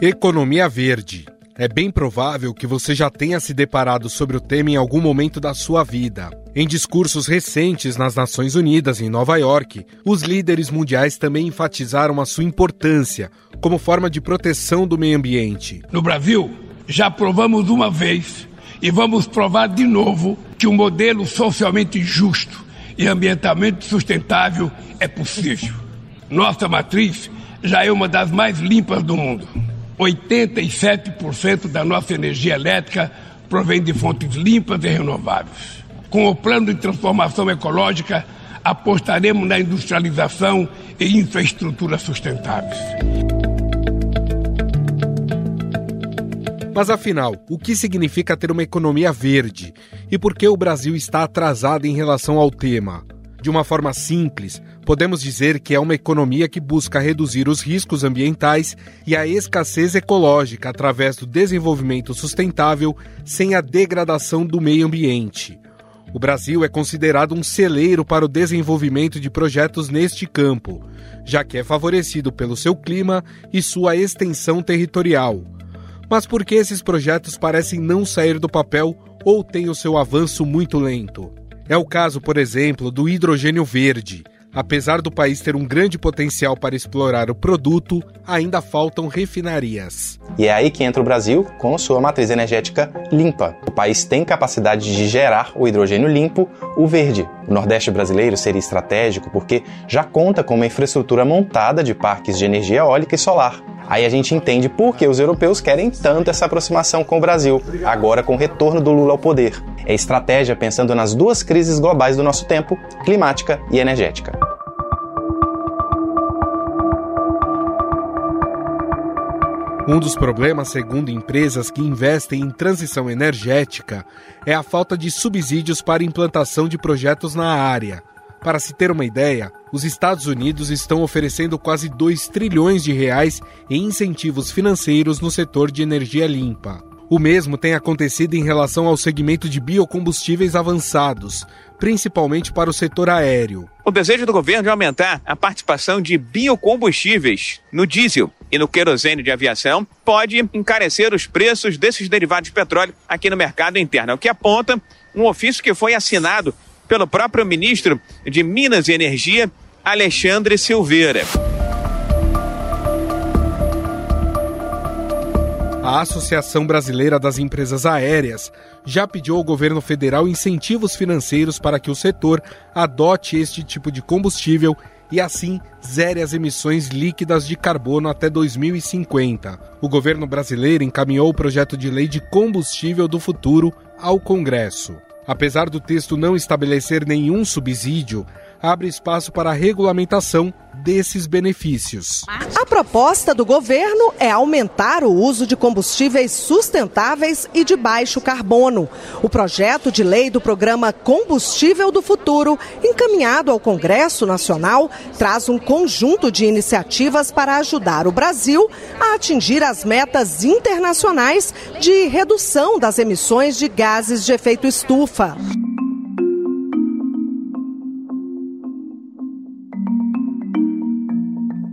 Economia verde. É bem provável que você já tenha se deparado sobre o tema em algum momento da sua vida. Em discursos recentes nas Nações Unidas, em Nova York, os líderes mundiais também enfatizaram a sua importância como forma de proteção do meio ambiente. No Brasil, já provamos uma vez e vamos provar de novo que um modelo socialmente justo e ambientalmente sustentável é possível. Nossa matriz já é uma das mais limpas do mundo. 87% da nossa energia elétrica provém de fontes limpas e renováveis. Com o plano de transformação ecológica, apostaremos na industrialização e infraestrutura sustentáveis. Mas afinal, o que significa ter uma economia verde? E por que o Brasil está atrasado em relação ao tema? De uma forma simples, podemos dizer que é uma economia que busca reduzir os riscos ambientais e a escassez ecológica através do desenvolvimento sustentável sem a degradação do meio ambiente. O Brasil é considerado um celeiro para o desenvolvimento de projetos neste campo, já que é favorecido pelo seu clima e sua extensão territorial. Mas por que esses projetos parecem não sair do papel ou têm o seu avanço muito lento? É o caso, por exemplo, do hidrogênio verde. Apesar do país ter um grande potencial para explorar o produto, ainda faltam refinarias. E é aí que entra o Brasil com sua matriz energética limpa. O país tem capacidade de gerar o hidrogênio limpo, o verde. O Nordeste brasileiro seria estratégico porque já conta com uma infraestrutura montada de parques de energia eólica e solar. Aí a gente entende por que os europeus querem tanto essa aproximação com o Brasil, agora com o retorno do Lula ao poder. É estratégia pensando nas duas crises globais do nosso tempo, climática e energética. Um dos problemas, segundo empresas que investem em transição energética, é a falta de subsídios para implantação de projetos na área. Para se ter uma ideia, os Estados Unidos estão oferecendo quase 2 trilhões de reais em incentivos financeiros no setor de energia limpa. O mesmo tem acontecido em relação ao segmento de biocombustíveis avançados, principalmente para o setor aéreo. O desejo do governo de aumentar a participação de biocombustíveis no diesel e no querosene de aviação pode encarecer os preços desses derivados de petróleo aqui no mercado interno, o que aponta um ofício que foi assinado pelo próprio ministro de Minas e Energia, Alexandre Silveira. A Associação Brasileira das Empresas Aéreas já pediu ao governo federal incentivos financeiros para que o setor adote este tipo de combustível e assim zere as emissões líquidas de carbono até 2050. O governo brasileiro encaminhou o projeto de lei de combustível do futuro ao Congresso. Apesar do texto não estabelecer nenhum subsídio, abre espaço para a regulamentação desses benefícios. A proposta do governo é aumentar o uso de combustíveis sustentáveis e de baixo carbono. O projeto de lei do programa Combustível do Futuro, encaminhado ao Congresso Nacional, traz um conjunto de iniciativas para ajudar o Brasil a atingir as metas internacionais de redução das emissões de gases de efeito estufa.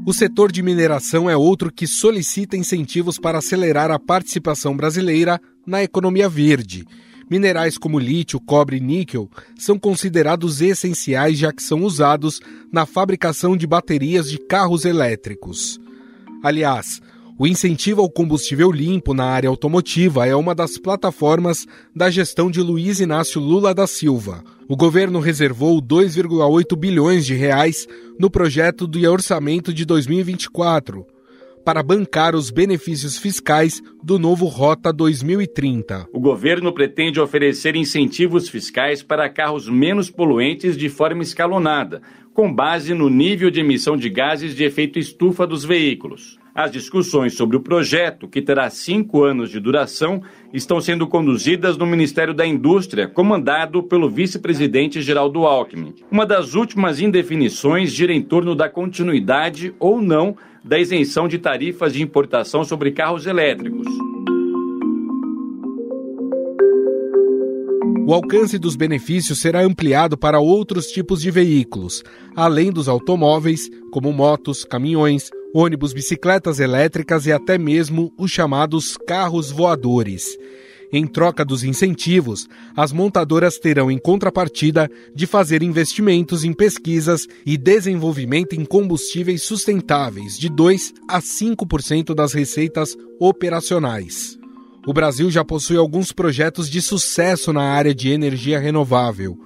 O setor de mineração é outro que solicita incentivos para acelerar a participação brasileira na economia verde. Minerais como lítio, cobre e níquel são considerados essenciais já que são usados na fabricação de baterias de carros elétricos. Aliás, o incentivo ao combustível limpo na área automotiva é uma das plataformas da gestão de Luiz Inácio Lula da Silva. O governo reservou 2,8 bilhões de reais no projeto do orçamento de 2024 para bancar os benefícios fiscais do novo Rota 2030. O governo pretende oferecer incentivos fiscais para carros menos poluentes de forma escalonada, com base no nível de emissão de gases de efeito estufa dos veículos. As discussões sobre o projeto, que terá cinco anos de duração, estão sendo conduzidas no Ministério da Indústria, comandado pelo vice-presidente Geraldo Alckmin. Uma das últimas indefinições gira em torno da continuidade ou não da isenção de tarifas de importação sobre carros elétricos. O alcance dos benefícios será ampliado para outros tipos de veículos, além dos automóveis, como motos, caminhões, ônibus, bicicletas elétricas e até mesmo os chamados carros voadores. Em troca dos incentivos, as montadoras terão em contrapartida de fazer investimentos em pesquisas e desenvolvimento em combustíveis sustentáveis, de 2 a 5% das receitas operacionais. O Brasil já possui alguns projetos de sucesso na área de energia renovável.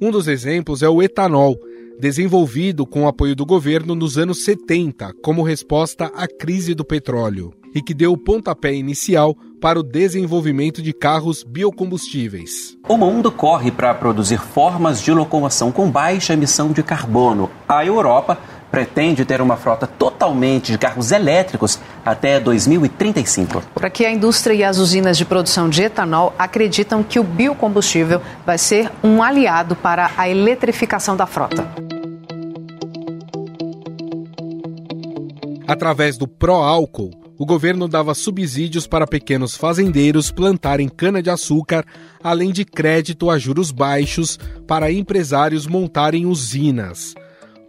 Um dos exemplos é o etanol, desenvolvido com o apoio do governo nos anos 70 como resposta à crise do petróleo e que deu o pontapé inicial para o desenvolvimento de carros biocombustíveis. O mundo corre para produzir formas de locomoção com baixa emissão de carbono. A Europa pretende ter uma frota totalmente de carros elétricos até 2035. Por aqui, a indústria e as usinas de produção de etanol acreditam que o biocombustível vai ser um aliado para a eletrificação da frota. Através do pró-álcool, o governo dava subsídios para pequenos fazendeiros plantarem cana-de-açúcar, além de crédito a juros baixos para empresários montarem usinas.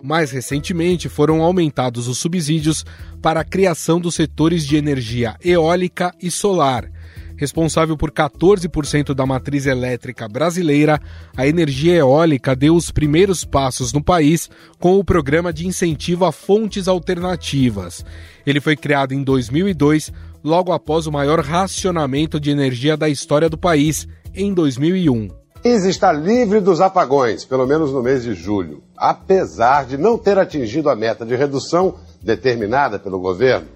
Mais recentemente, foram aumentados os subsídios para a criação dos setores de energia eólica e solar. Responsável por 14% da matriz elétrica brasileira, a energia eólica deu os primeiros passos no país com o programa de incentivo a fontes alternativas. Ele foi criado em 2002, logo após o maior racionamento de energia da história do país, em 2001 está livre dos apagões, pelo menos no mês de julho, apesar de não ter atingido a meta de redução determinada pelo governo.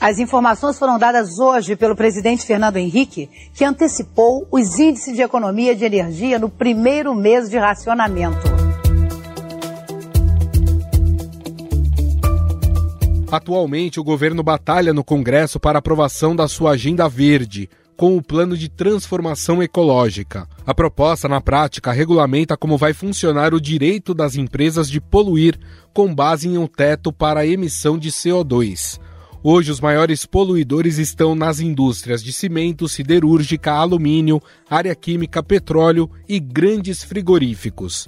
As informações foram dadas hoje pelo presidente Fernando Henrique, que antecipou os índices de economia de energia no primeiro mês de racionamento. Atualmente, o governo batalha no Congresso para aprovação da sua agenda verde, com o plano de transformação ecológica. A proposta, na prática, regulamenta como vai funcionar o direito das empresas de poluir com base em um teto para a emissão de CO2. Hoje, os maiores poluidores estão nas indústrias de cimento, siderúrgica, alumínio, área química, petróleo e grandes frigoríficos.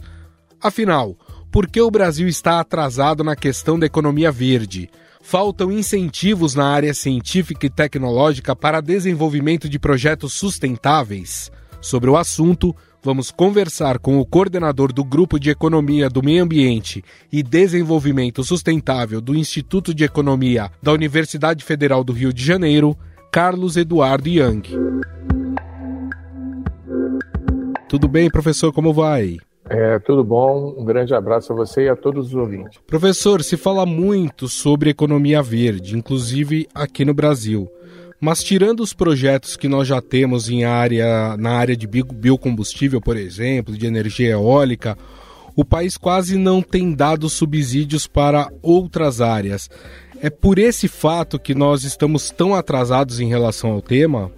Afinal, por que o Brasil está atrasado na questão da economia verde? Faltam incentivos na área científica e tecnológica para desenvolvimento de projetos sustentáveis? Sobre o assunto, vamos conversar com o coordenador do Grupo de Economia do Meio Ambiente e Desenvolvimento Sustentável do Instituto de Economia da Universidade Federal do Rio de Janeiro, Carlos Eduardo Young. Tudo bem, professor? Como vai? É, tudo bom, um grande abraço a você e a todos os ouvintes. Professor, se fala muito sobre economia verde, inclusive aqui no Brasil. Mas tirando os projetos que nós já temos em área, na área de biocombustível, por exemplo, de energia eólica, o país quase não tem dado subsídios para outras áreas. É por esse fato que nós estamos tão atrasados em relação ao tema?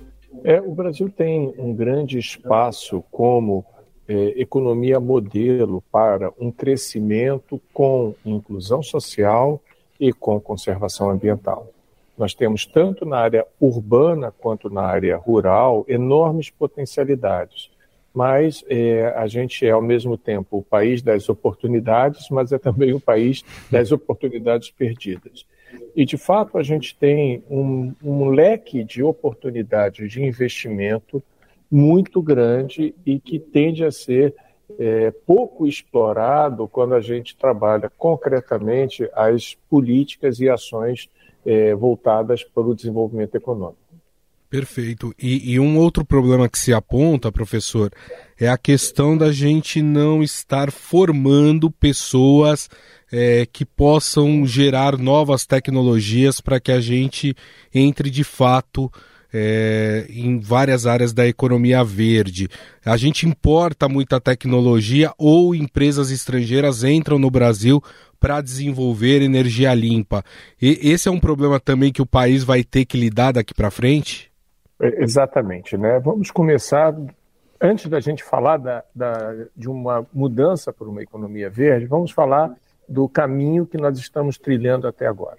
É, o Brasil tem um grande espaço como é, economia modelo para um crescimento com inclusão social e com conservação ambiental. Nós temos, tanto na área urbana quanto na área rural, enormes potencialidades. Mas é, a gente é, ao mesmo tempo, o país das oportunidades, mas é também o país das oportunidades perdidas. E, de fato, a gente tem um, um leque de oportunidades de investimento muito grande e que tende a ser é, pouco explorado quando a gente trabalha concretamente as políticas e ações é, voltadas para o desenvolvimento econômico. Perfeito. E, e, um outro problema que se aponta, professor, é a questão da gente não estar formando pessoas é, que possam gerar novas tecnologias para que a gente entre de fato é, em várias áreas da economia verde. A gente importa muita tecnologia ou empresas estrangeiras entram no Brasil para desenvolver energia limpa. E esse é um problema também que o país vai ter que lidar daqui para frente? É, exatamente, né? Vamos começar antes da gente falar da, da, de uma mudança para uma economia verde, vamos falar do caminho que nós estamos trilhando até agora.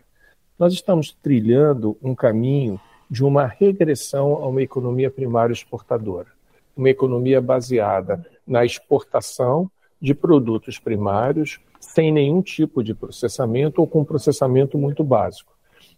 Nós estamos trilhando um caminho de uma regressão a uma economia primária exportadora, uma economia baseada na exportação de produtos primários sem nenhum tipo de processamento ou com processamento muito básico.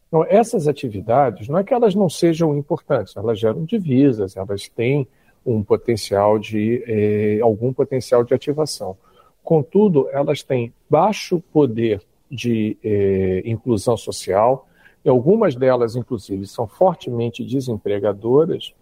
Então, essas atividades, não é que elas não sejam importantes, elas geram divisas, elas têm um potencial de eh, algum potencial de ativação. Contudo, elas têm baixo poder de eh, inclusão social, algumas delas, inclusive, são fortemente desempregadoras,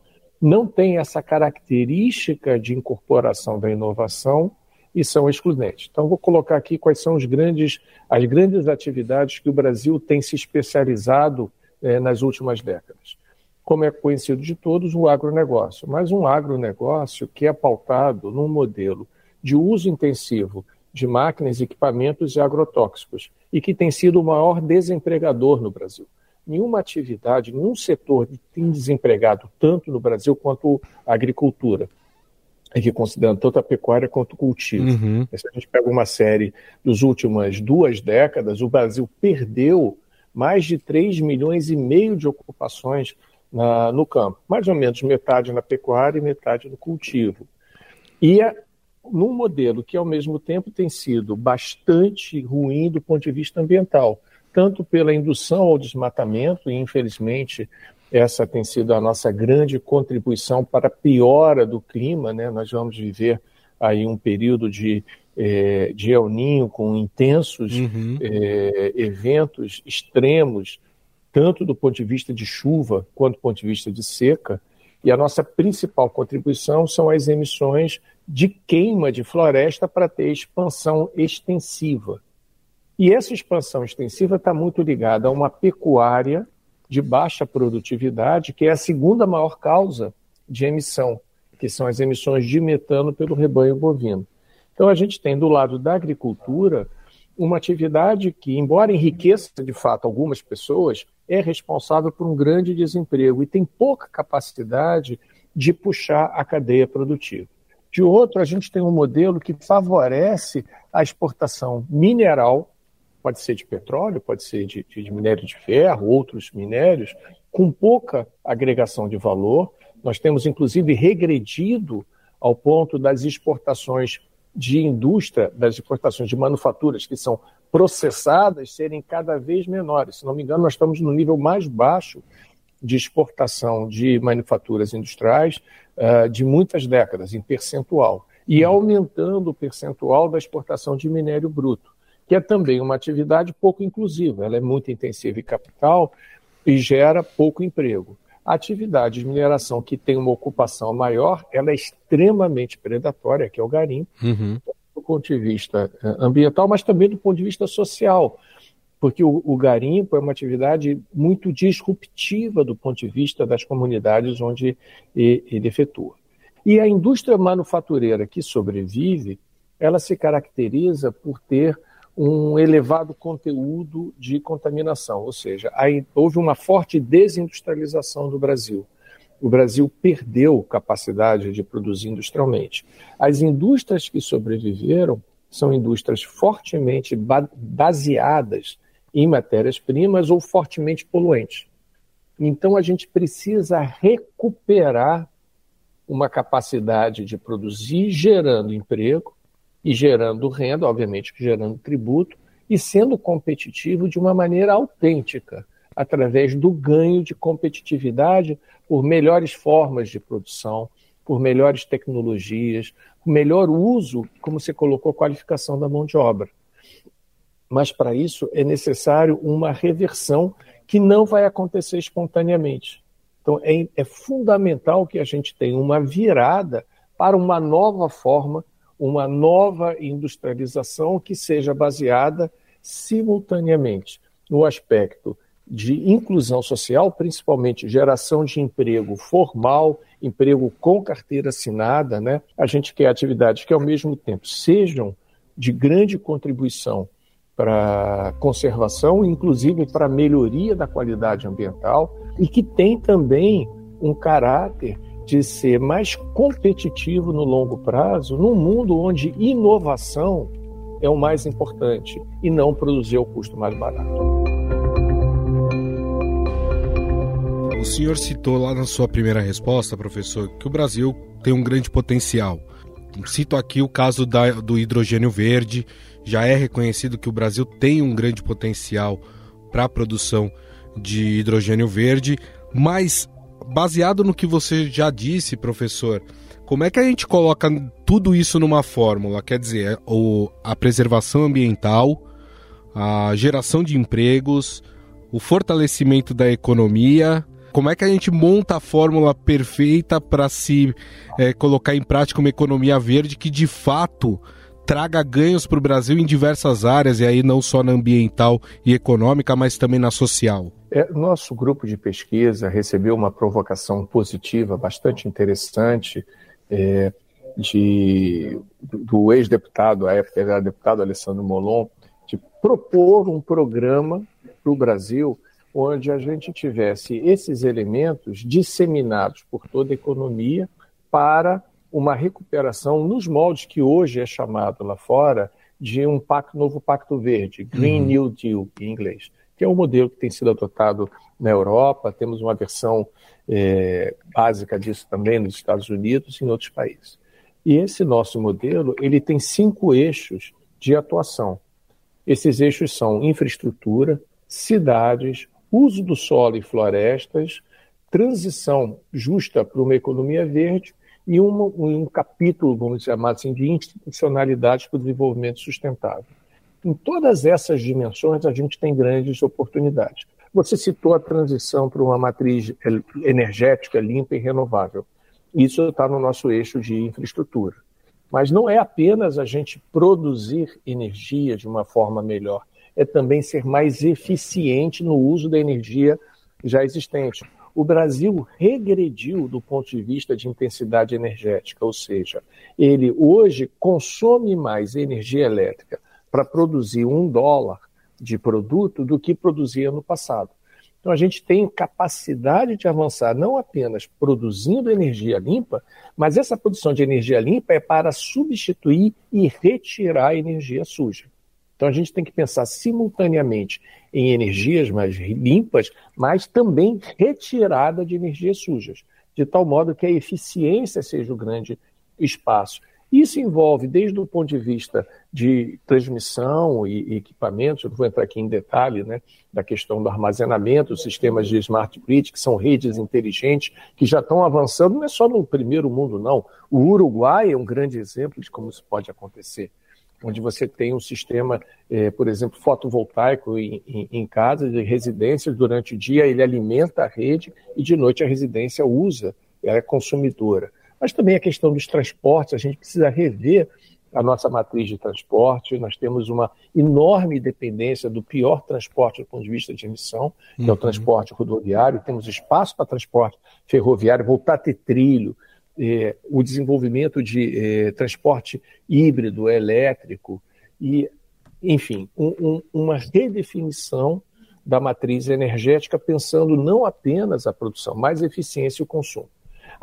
não têm essa característica de incorporação da inovação e são excludentes. Então, vou colocar aqui quais são grandes, as grandes atividades que o Brasil tem se especializado eh, nas últimas décadas. Como é conhecido de todos, o agronegócio, mas um agronegócio que é pautado num modelo de uso intensivo de máquinas, equipamentos e agrotóxicos, e que tem sido o maior desempregador no Brasil. Nenhuma atividade, nenhum setor tem desempregado tanto no Brasil quanto a agricultura aqui considerando tanto a pecuária quanto o cultivo. Uhum. Se a gente pega uma série dos últimas duas décadas, o Brasil perdeu mais de 3 milhões e meio de ocupações na, no campo, mais ou menos metade na pecuária e metade no cultivo. E é num modelo que, ao mesmo tempo, tem sido bastante ruim do ponto de vista ambiental, tanto pela indução ao desmatamento, e infelizmente essa tem sido a nossa grande contribuição para a piora do clima. Né? Nós vamos viver aí um período de, é, de El Ninho com intensos uhum. é, eventos extremos, tanto do ponto de vista de chuva quanto do ponto de vista de seca. E a nossa principal contribuição são as emissões de queima de floresta para ter expansão extensiva. E essa expansão extensiva está muito ligada a uma pecuária de baixa produtividade, que é a segunda maior causa de emissão, que são as emissões de metano pelo rebanho bovino. Então, a gente tem do lado da agricultura uma atividade que, embora enriqueça de fato algumas pessoas, é responsável por um grande desemprego e tem pouca capacidade de puxar a cadeia produtiva. De outro, a gente tem um modelo que favorece a exportação mineral pode ser de petróleo, pode ser de, de, minério de ferro, outros minérios, com pouca agregação de valor. Nós temos, inclusive, regredido ao ponto das exportações de indústria, das exportações de manufaturas que são processadas serem cada vez menores. Se não me engano, nós estamos no nível mais baixo de exportação de manufaturas industriais uh, de muitas décadas, em percentual, e aumentando o percentual da exportação de minério bruto que é também uma atividade pouco inclusiva. Ela é muito intensiva em capital e gera pouco emprego. A atividade de mineração que tem uma ocupação maior, ela é extremamente predatória, que é o garimpo, uhum. do ponto de vista eh, ambiental, mas também do ponto de vista social, porque o, o, garimpo é uma atividade muito disruptiva do ponto de vista das comunidades onde ele, efetua. E a indústria manufatureira que sobrevive, ela se caracteriza por ter um elevado conteúdo de contaminação, ou seja, houve uma forte desindustrialização do Brasil. O Brasil perdeu capacidade de produzir industrialmente. As indústrias que sobreviveram são indústrias fortemente baseadas em matérias-primas ou fortemente poluentes. Então a gente precisa recuperar uma capacidade de produzir gerando emprego e gerando renda, obviamente gerando tributo, e sendo competitivo de uma maneira autêntica, através do ganho de competitividade por melhores formas de produção, por melhores tecnologias, melhor uso, como você colocou, qualificação da mão de obra. Mas para isso é necessário uma reversão que não vai acontecer espontaneamente. Então é, é fundamental que a gente tenha uma virada para uma nova forma uma nova industrialização que seja baseada simultaneamente no aspecto de inclusão social, principalmente geração de emprego formal, emprego com carteira assinada, né? A gente quer atividades que ao mesmo tempo sejam de grande contribuição para conservação, inclusive para melhoria da qualidade ambiental e que tem também um caráter de ser mais competitivo no longo prazo, num mundo onde inovação é o mais importante e não produzir o custo mais barato. O senhor citou lá na sua primeira resposta, professor, que o Brasil tem um grande potencial. Cito aqui o caso da, do hidrogênio verde. Já é reconhecido que o Brasil tem um grande potencial para a produção de hidrogênio verde, mas baseado no que você já disse, professor, como é que a gente coloca tudo isso numa fórmula? Quer dizer, a preservação ambiental, a geração de empregos, o fortalecimento da economia. Como é que a gente monta a fórmula perfeita para se é, colocar em prática uma economia verde que de fato traga ganhos para o Brasil em diversas áreas, e aí não só na ambiental e econômica, mas também na social? É, nosso grupo de pesquisa recebeu uma provocação positiva bastante interessante é, de, do ex-deputado, a época era deputado Alessandro Molon, de propor um programa para o Brasil onde a gente tivesse esses elementos disseminados por toda a economia para uma recuperação nos moldes que hoje é chamado lá fora de um pacto, novo pacto verde, Green uhum. New Deal em inglês que é um modelo que tem sido adotado na Europa, temos uma versão é, básica disso também nos Estados Unidos e em outros países. E esse nosso modelo ele tem cinco eixos de atuação. Esses eixos são infraestrutura, cidades, uso do solo e florestas, transição justa para uma economia verde e um, um capítulo, vamos chamar assim, de institucionalidade para o desenvolvimento sustentável. Em todas essas dimensões, a gente tem grandes oportunidades. Você citou a transição para uma matriz energética limpa e renovável. Isso está no nosso eixo de infraestrutura. Mas não é apenas a gente produzir energia de uma forma melhor, é também ser mais eficiente no uso da energia já existente. O Brasil regrediu do ponto de vista de intensidade energética, ou seja, ele hoje consome mais energia elétrica para produzir um dólar de produto do que produzia no passado. Então a gente tem capacidade de avançar não apenas produzindo energia limpa, mas essa produção de energia limpa é para substituir e retirar a energia suja. Então a gente tem que pensar simultaneamente em energias mais limpas, mas também retirada de energias sujas, de tal modo que a eficiência seja o grande espaço. Isso envolve, desde o ponto de vista de transmissão e, equipamentos, eu vou entrar aqui em detalhe, né, da questão do armazenamento, sistemas de smart grid, que são redes inteligentes, que já estão avançando, não é só no primeiro mundo, não. O Uruguai é um grande exemplo de como isso pode acontecer onde você tem um sistema, eh, por exemplo, fotovoltaico em, em, em casas de residências, durante o dia ele alimenta a rede e de noite a residência usa, ela é consumidora mas também a questão dos transportes, a gente precisa rever a nossa matriz de transporte. Nós temos uma enorme dependência do pior transporte do ponto de vista de emissão, que uhum. é o uhum. transporte rodoviário. Temos espaço para transporte ferroviário, voltar a ter trilho, eh, o desenvolvimento de eh, transporte híbrido, elétrico, e, enfim, um, um, uma redefinição da matriz energética, pensando não apenas a produção, mas a eficiência e o consumo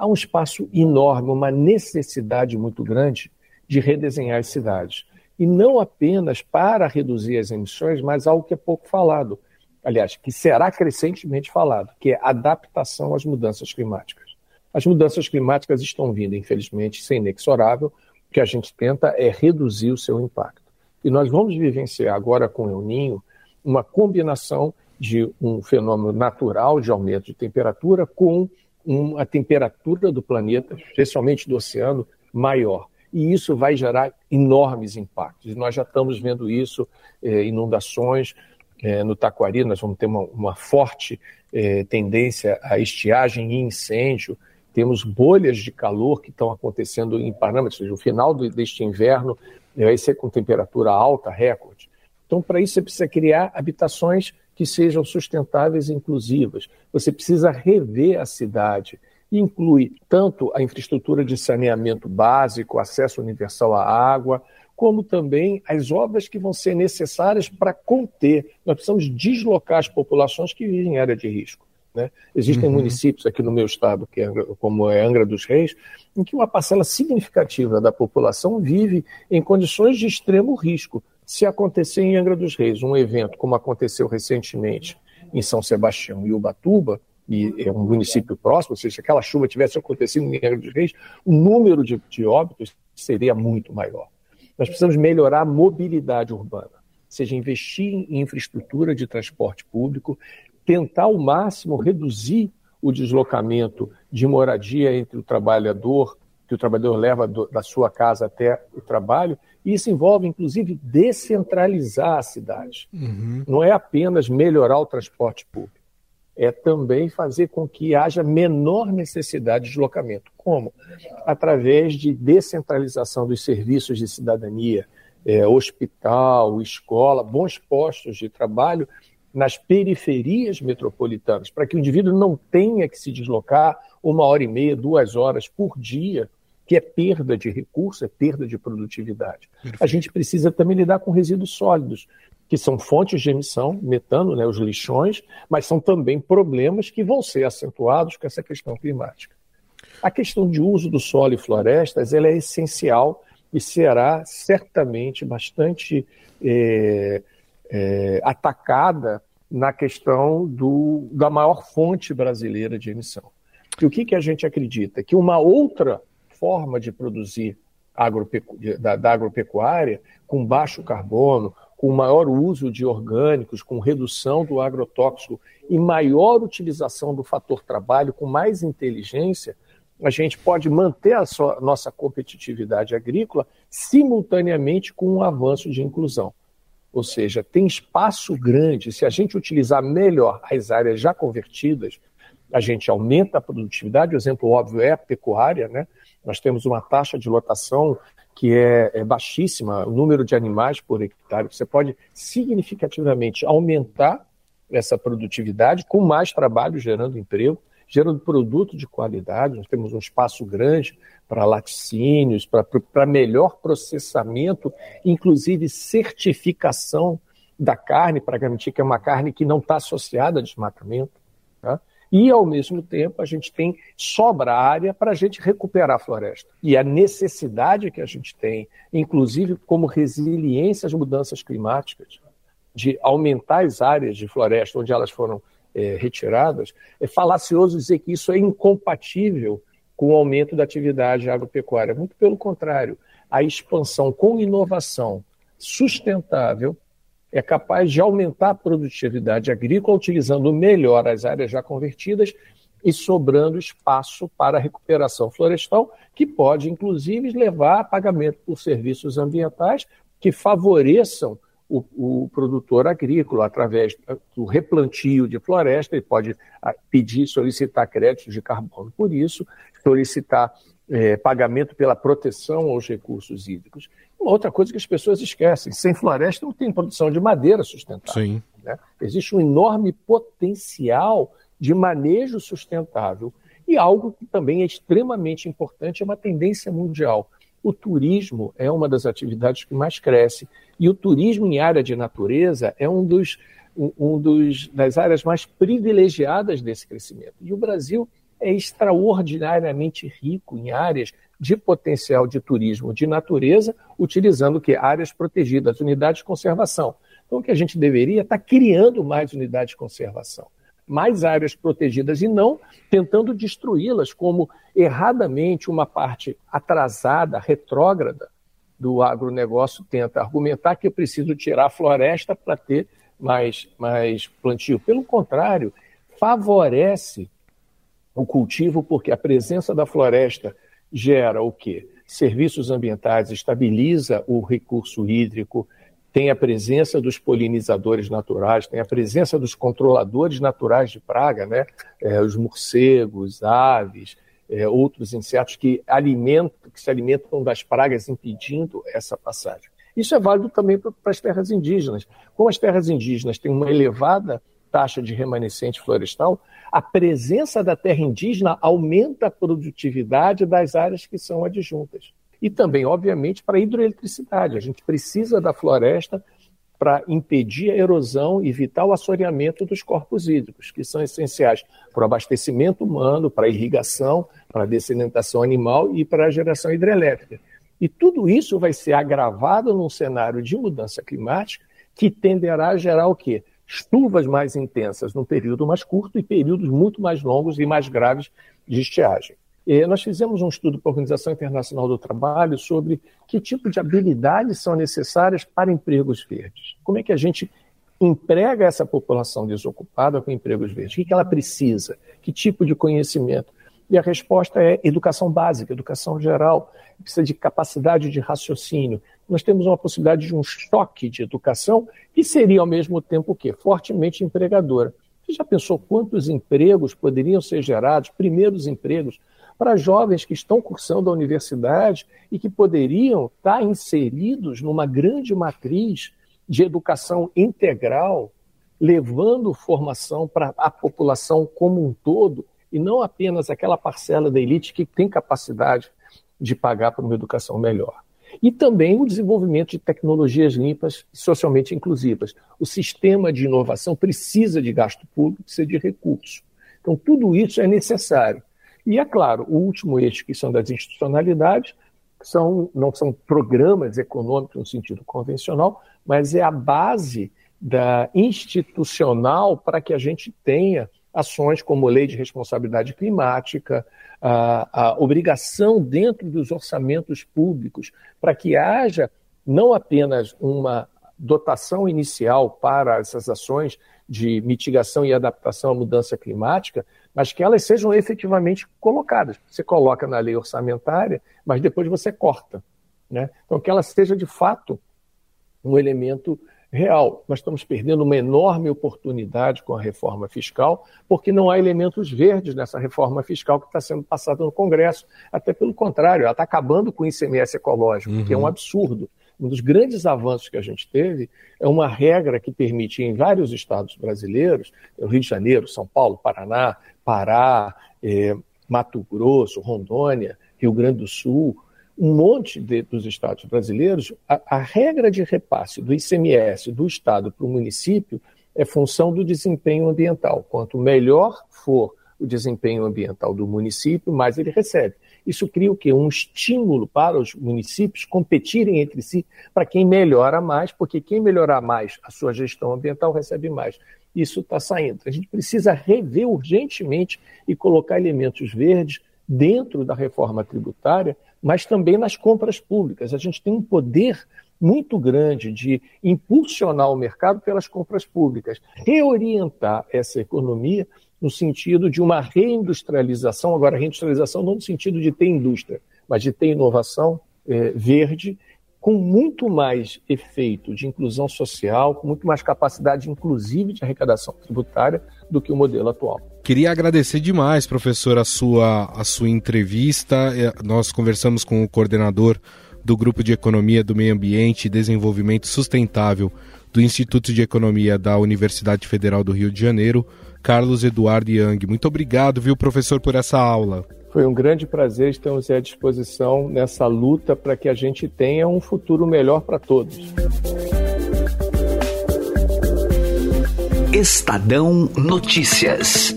há um espaço enorme, uma necessidade muito grande de redesenhar as cidades. E não apenas para reduzir as emissões, mas algo que é pouco falado. Aliás, que será crescentemente falado, que é adaptação às mudanças climáticas. As mudanças climáticas estão vindo, infelizmente, sem inexorável. O que a gente tenta é reduzir o seu impacto. E nós vamos vivenciar agora com o El Ninho uma combinação de um fenômeno natural de aumento de temperatura com uma temperatura do planeta, especialmente do oceano, maior. E isso vai gerar enormes impactos. Nós já estamos vendo isso, eh, inundações eh, no Taquari, nós vamos ter uma, uma forte eh, tendência a estiagem e incêndio. Temos bolhas de calor que estão acontecendo em Panamá, ou seja, o final deste inverno vai ser com temperatura alta, recorde. Então, para isso, você precisa criar habitações que sejam sustentáveis e inclusivas. Você precisa rever a cidade. Inclui tanto a infraestrutura de saneamento básico, acesso universal à água, como também as obras que vão ser necessárias para conter. Nós precisamos deslocar as populações que vivem em área de risco. Né? Existem uhum. municípios aqui no meu estado, que é, como é Angra dos Reis, em que uma parcela significativa da população vive em condições de extremo risco. Se acontecer em Angra dos Reis um evento como aconteceu recentemente em São Sebastião e Ubatuba, e é um município próximo, ou seja, se aquela chuva tivesse acontecido em Angra dos Reis, o número de, de óbitos seria muito maior. Nós precisamos melhorar a mobilidade urbana, seja investir em infraestrutura de transporte público, tentar ao máximo reduzir o deslocamento de moradia entre o trabalhador, que o trabalhador leva do, da sua casa até o trabalho, e isso envolve, inclusive, descentralizar a cidade. Uhum. Não é apenas melhorar o transporte público, é também fazer com que haja menor necessidade de deslocamento. Como? Através de descentralização dos serviços de cidadania, é, hospital, escola, bons postos de trabalho nas periferias metropolitanas, para que o indivíduo não tenha que se deslocar uma hora e meia, duas horas por dia, que é perda de recurso, é perda de produtividade. Perfeito. A gente precisa também lidar com resíduos sólidos, que são fontes de emissão, metano, né, os lixões, mas são também problemas que vão ser acentuados com essa questão climática. A questão de uso do solo e florestas ela é essencial e será certamente bastante é, é, atacada na questão do, da maior fonte brasileira de emissão. E o que, que a gente acredita? Que uma outra forma de produzir agropecu da, da agropecuária, com baixo carbono, com maior uso de orgânicos, com redução do agrotóxico e maior utilização do fator trabalho, com mais inteligência, a gente pode manter a sua, nossa competitividade agrícola simultaneamente com um avanço de inclusão. Ou seja, tem espaço grande. Se a gente utilizar melhor as áreas já convertidas, a gente aumenta a produtividade. O exemplo óbvio é a pecuária, né? Nós temos uma taxa de lotação que é, é baixíssima, o número de animais por hectare. Você pode significativamente aumentar essa produtividade com mais trabalho gerando emprego gerando produto de qualidade. Nós temos um espaço grande para laticínios, para melhor processamento, inclusive certificação da carne, para garantir que é uma carne que não está associada a desmatamento. Tá? E, ao mesmo tempo, a gente tem sobra área para a gente recuperar a floresta. E a necessidade que a gente tem, inclusive como resiliência às mudanças climáticas, de aumentar as áreas de floresta onde elas foram é, retiradas, é falacioso dizer que isso é incompatível com o aumento da atividade agropecuária. Muito pelo contrário, a expansão com inovação sustentável é capaz de aumentar a produtividade agrícola utilizando melhor as áreas já convertidas e sobrando espaço para a recuperação florestal, que pode, inclusive, levar a pagamento por serviços ambientais que favoreçam o, o, produtor agrícola, através do replantio de floresta, ele pode ah, pedir, solicitar créditos de carbono por isso, solicitar é, pagamento pela proteção aos recursos hídricos. Uma outra coisa que as pessoas esquecem: sem floresta não tem produção de madeira sustentável. Sim. Né? Existe um enorme potencial de manejo sustentável. E algo que também é extremamente importante é uma tendência mundial. O turismo é uma das atividades que mais cresce e o turismo em área de natureza é um dos, um, dos das áreas mais privilegiadas desse crescimento. E o Brasil é extraordinariamente rico em áreas de potencial de turismo de natureza, utilizando que áreas protegidas, unidades de conservação. Então, o que a gente deveria é estar tá criando mais unidades de conservação mais áreas protegidas e não tentando destruí-las, como erradamente uma parte atrasada, retrógrada do agronegócio tenta argumentar que eu preciso tirar a floresta para ter mais, mais plantio. Pelo contrário, favorece o cultivo porque a presença da floresta gera o quê? Serviços ambientais, estabiliza o recurso hídrico, tem a presença dos polinizadores naturais, tem a presença dos controladores naturais de praga, né? É, os morcegos, aves, é, outros insetos que, alimentam, que se alimentam das pragas, impedindo essa passagem. Isso é válido também para as terras indígenas. Como as terras indígenas têm uma elevada taxa de remanescente florestal, a presença da terra indígena aumenta a produtividade das áreas que são adjuntas e também, obviamente, para a hidroeletricidade. A gente precisa da floresta para impedir a erosão e evitar o assoreamento dos corpos hídricos, que são essenciais para o abastecimento humano, para a irrigação, para a dessedentação animal e para a geração hidrelétrica. E tudo isso vai ser agravado num cenário de mudança climática que tenderá a gerar o quê? Chuvas mais intensas num período mais curto e períodos muito mais longos e mais graves de estiagem. Nós fizemos um estudo para a Organização Internacional do Trabalho sobre que tipo de habilidades são necessárias para empregos verdes. Como é que a gente emprega essa população desocupada com empregos verdes? O que ela precisa? Que tipo de conhecimento? E a resposta é educação básica, educação geral, precisa de capacidade de raciocínio. Nós temos uma possibilidade de um choque de educação que seria, ao mesmo tempo, o quê? Fortemente empregadora. Você já pensou quantos empregos poderiam ser gerados, primeiros empregos, para jovens que estão cursando a universidade e que poderiam estar inseridos numa grande matriz de educação integral, levando formação para a população como um todo e não apenas aquela parcela da elite que tem capacidade de pagar por uma educação melhor. E também o desenvolvimento de tecnologias limpas e socialmente inclusivas. O sistema de inovação precisa de gasto público, precisa de recursos. Então, tudo isso é necessário. E, é claro, o último eixo, que são das institucionalidades, são, não são programas econômicos no sentido convencional, mas é a base da institucional para que a gente tenha ações como lei de responsabilidade climática, a, a obrigação dentro dos orçamentos públicos para que haja não apenas uma dotação inicial para essas ações de mitigação e adaptação à mudança climática, mas que elas sejam efetivamente colocadas. Você coloca na lei orçamentária, mas depois você corta. Né? Então, que ela seja de fato um elemento real. Nós estamos perdendo uma enorme oportunidade com a reforma fiscal, porque não há elementos verdes nessa reforma fiscal que está sendo passada no Congresso. Até pelo contrário, ela está acabando com o ICMS ecológico, uhum. que é um absurdo. Um dos grandes avanços que a gente teve é uma regra que permite em vários estados brasileiros, Rio de Janeiro, São Paulo, Paraná, Pará, eh, Mato Grosso, Rondônia, Rio Grande do Sul, um monte de, dos estados brasileiros, a, a, regra de repasse do ICMS do estado para o município é função do desempenho ambiental. Quanto melhor for o desempenho ambiental do município, mais ele recebe. Isso cria o quê? Um estímulo para os municípios competirem entre si para quem melhora mais, porque quem melhorar mais a sua gestão ambiental recebe mais. Isso está saindo. A gente precisa rever urgentemente e colocar elementos verdes dentro da reforma tributária mas também nas compras públicas. A gente tem um poder muito grande de impulsionar o mercado pelas compras públicas, reorientar essa economia no sentido de uma reindustrialização, agora reindustrialização não no sentido de ter indústria, mas de ter inovação é, verde com muito mais efeito de inclusão social, com muito mais capacidade, inclusive, de arrecadação tributária do que o modelo atual. Queria agradecer demais, professor, a sua, a sua entrevista. É, nós conversamos com o coordenador do Grupo de Economia do Meio Ambiente e Desenvolvimento Sustentável do Instituto de Economia da Universidade Federal do Rio de Janeiro, Carlos Eduardo Yang. Muito obrigado, viu, professor, por essa aula. Foi um grande prazer estarmos à disposição nessa luta para que a gente tenha um futuro melhor para todos. Estadão Notícias.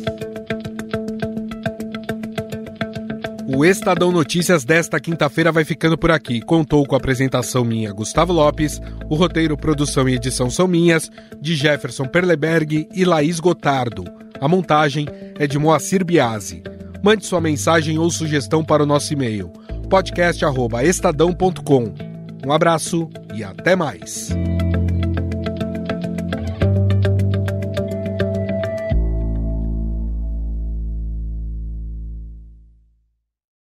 O Estadão Notícias desta quinta-feira vai ficando por aqui. Contou com a apresentação minha, Gustavo Lopes. O roteiro, produção e edição são minhas, de Jefferson Perleberg e Laís Gotardo. A montagem é de Moacir Biasi. Mande sua mensagem ou sugestão para o nosso e-mail podcast@estadão.com. Um abraço e até mais.